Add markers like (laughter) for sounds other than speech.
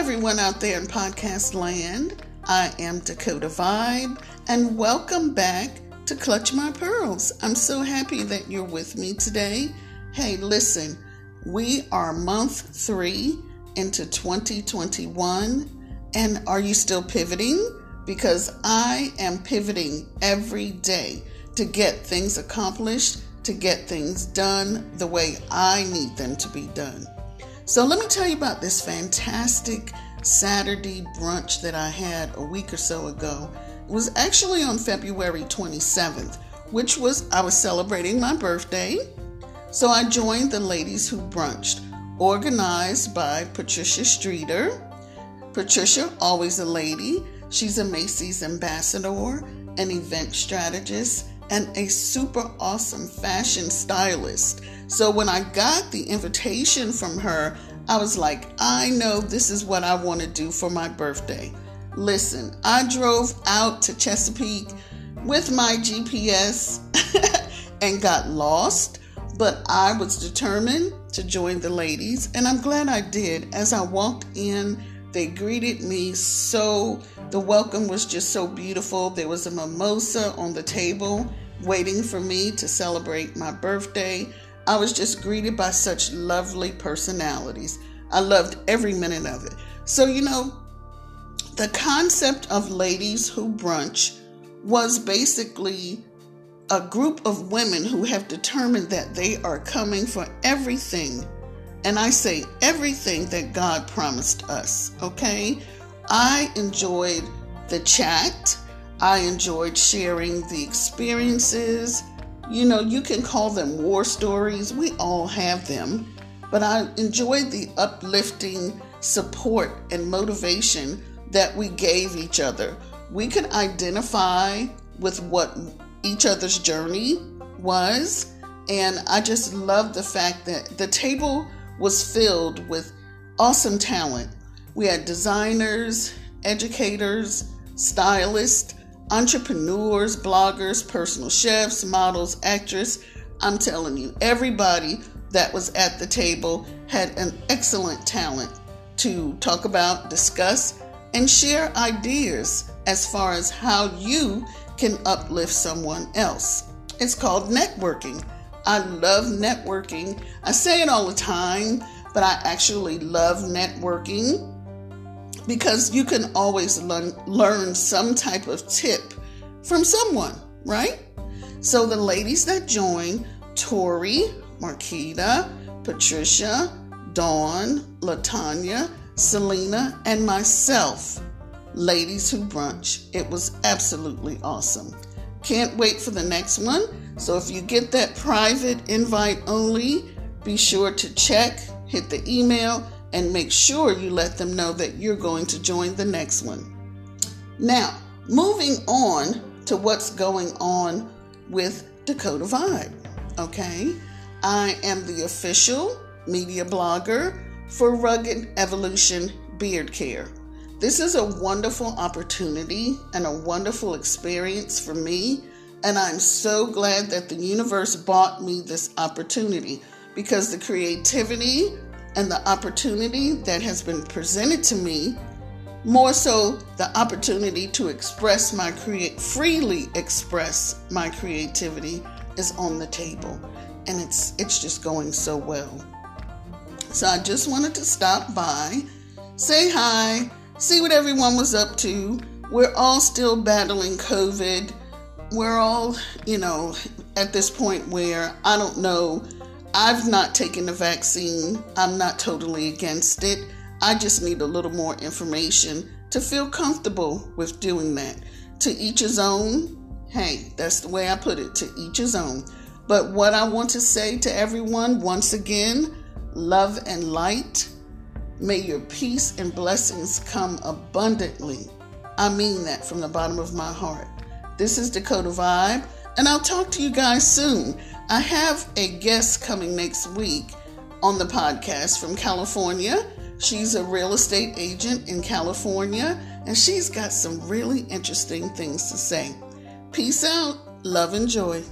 everyone out there in podcast land. I am Dakota Vibe, and welcome back to Clutch My Pearls. I'm so happy that you're with me today. Hey, listen, we are month three into 2021, and are you still pivoting? Because I am pivoting every day to get things accomplished, to get things done the way I need them to be done. So, let me tell you about this fantastic Saturday brunch that I had a week or so ago. It was actually on February 27th, which was I was celebrating my birthday. So, I joined the ladies who brunched, organized by Patricia Streeter. Patricia, always a lady, she's a Macy's ambassador, an event strategist, and a super awesome fashion stylist. So when I got the invitation from her, I was like, I know this is what I want to do for my birthday. Listen, I drove out to Chesapeake with my GPS (laughs) and got lost, but I was determined to join the ladies, and I'm glad I did. As I walked in, they greeted me so, the welcome was just so beautiful. There was a mimosa on the table waiting for me to celebrate my birthday. I was just greeted by such lovely personalities. I loved every minute of it. So, you know, the concept of ladies who brunch was basically a group of women who have determined that they are coming for everything. And I say everything that God promised us, okay? I enjoyed the chat. I enjoyed sharing the experiences. You know, you can call them war stories, we all have them. But I enjoyed the uplifting support and motivation that we gave each other. We could identify with what each other's journey was. And I just love the fact that the table was filled with awesome talent. We had designers, educators, stylists, entrepreneurs, bloggers, personal chefs, models, actresses. I'm telling you, everybody that was at the table had an excellent talent to talk about, discuss, and share ideas as far as how you can uplift someone else. It's called networking. I love networking. I say it all the time, but I actually love networking because you can always learn, learn some type of tip from someone, right? So the ladies that join, Tori, Marquita, Patricia, Dawn, Latanya, Selena, and myself, ladies who brunch. It was absolutely awesome. Can't wait for the next one. So if you get that private invite only, be sure to check, hit the email, and make sure you let them know that you're going to join the next one. Now, moving on to what's going on with Dakota Vibe. Okay, I am the official media blogger for Rugged Evolution Beard Care. This is a wonderful opportunity and a wonderful experience for me, and I'm so glad that the universe bought me this opportunity because the creativity and the opportunity that has been presented to me, more so the opportunity to express my create freely express my creativity is on the table and it's it's just going so well. So I just wanted to stop by, say hi, see what everyone was up to. We're all still battling COVID. We're all, you know, at this point where I don't know I've not taken the vaccine. I'm not totally against it. I just need a little more information to feel comfortable with doing that. To each his own. Hey, that's the way I put it. To each his own. But what I want to say to everyone once again love and light. May your peace and blessings come abundantly. I mean that from the bottom of my heart. This is Dakota Vibe, and I'll talk to you guys soon. I have a guest coming next week on the podcast from California. She's a real estate agent in California, and she's got some really interesting things to say. Peace out, love and joy.